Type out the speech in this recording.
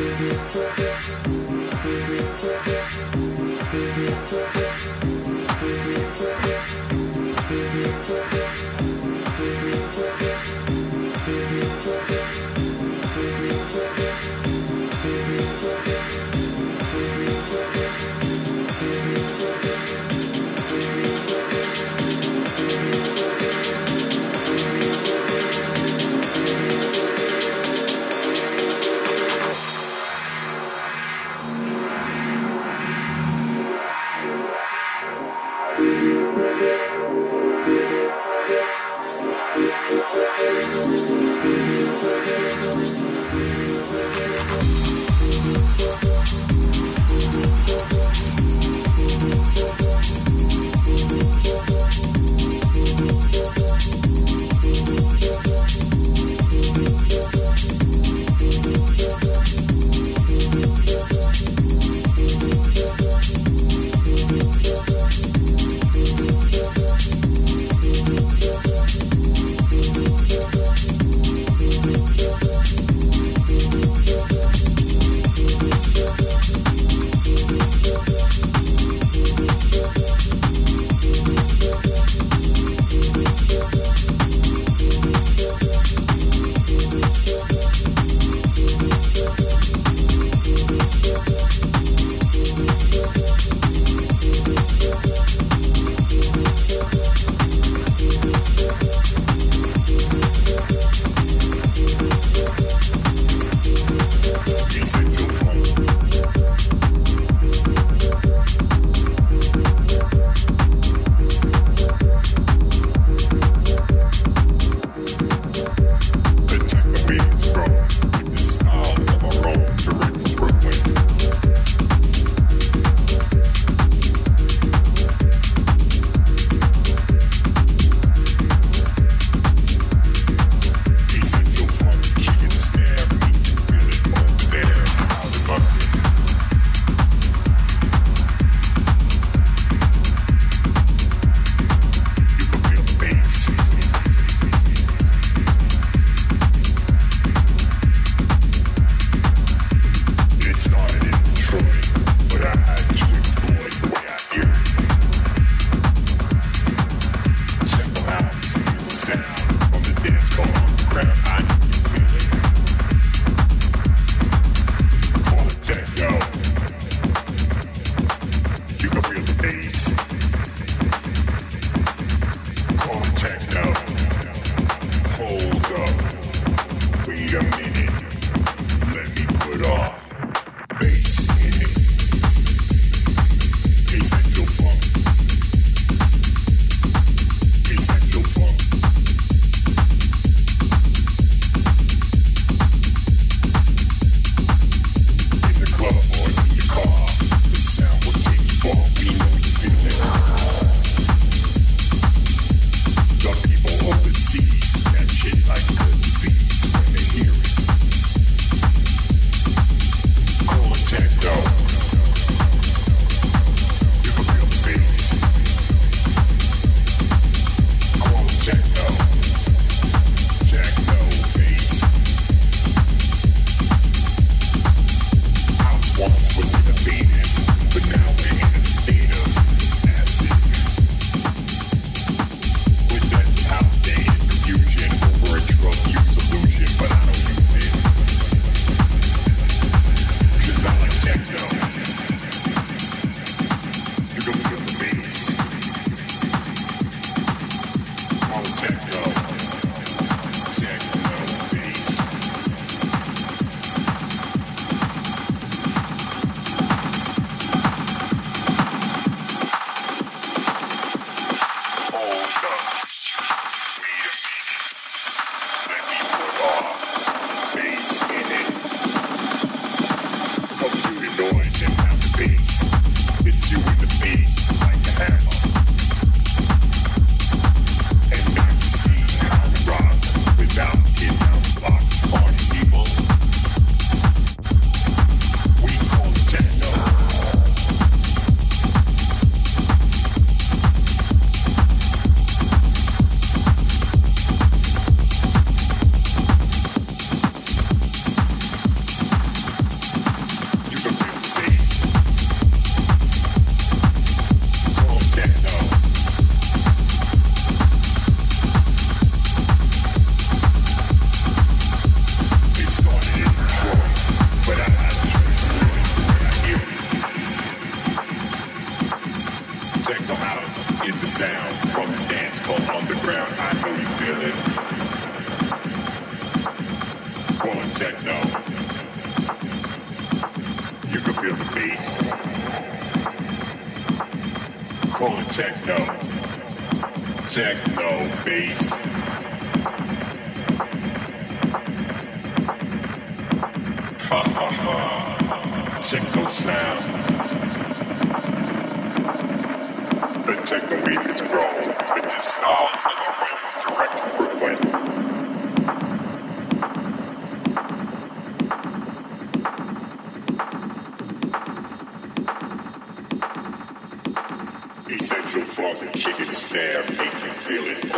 Thank you. Techno bass. ha ha ha. Techno sound. The techno beat is growing, it's not. understand makes you feel it.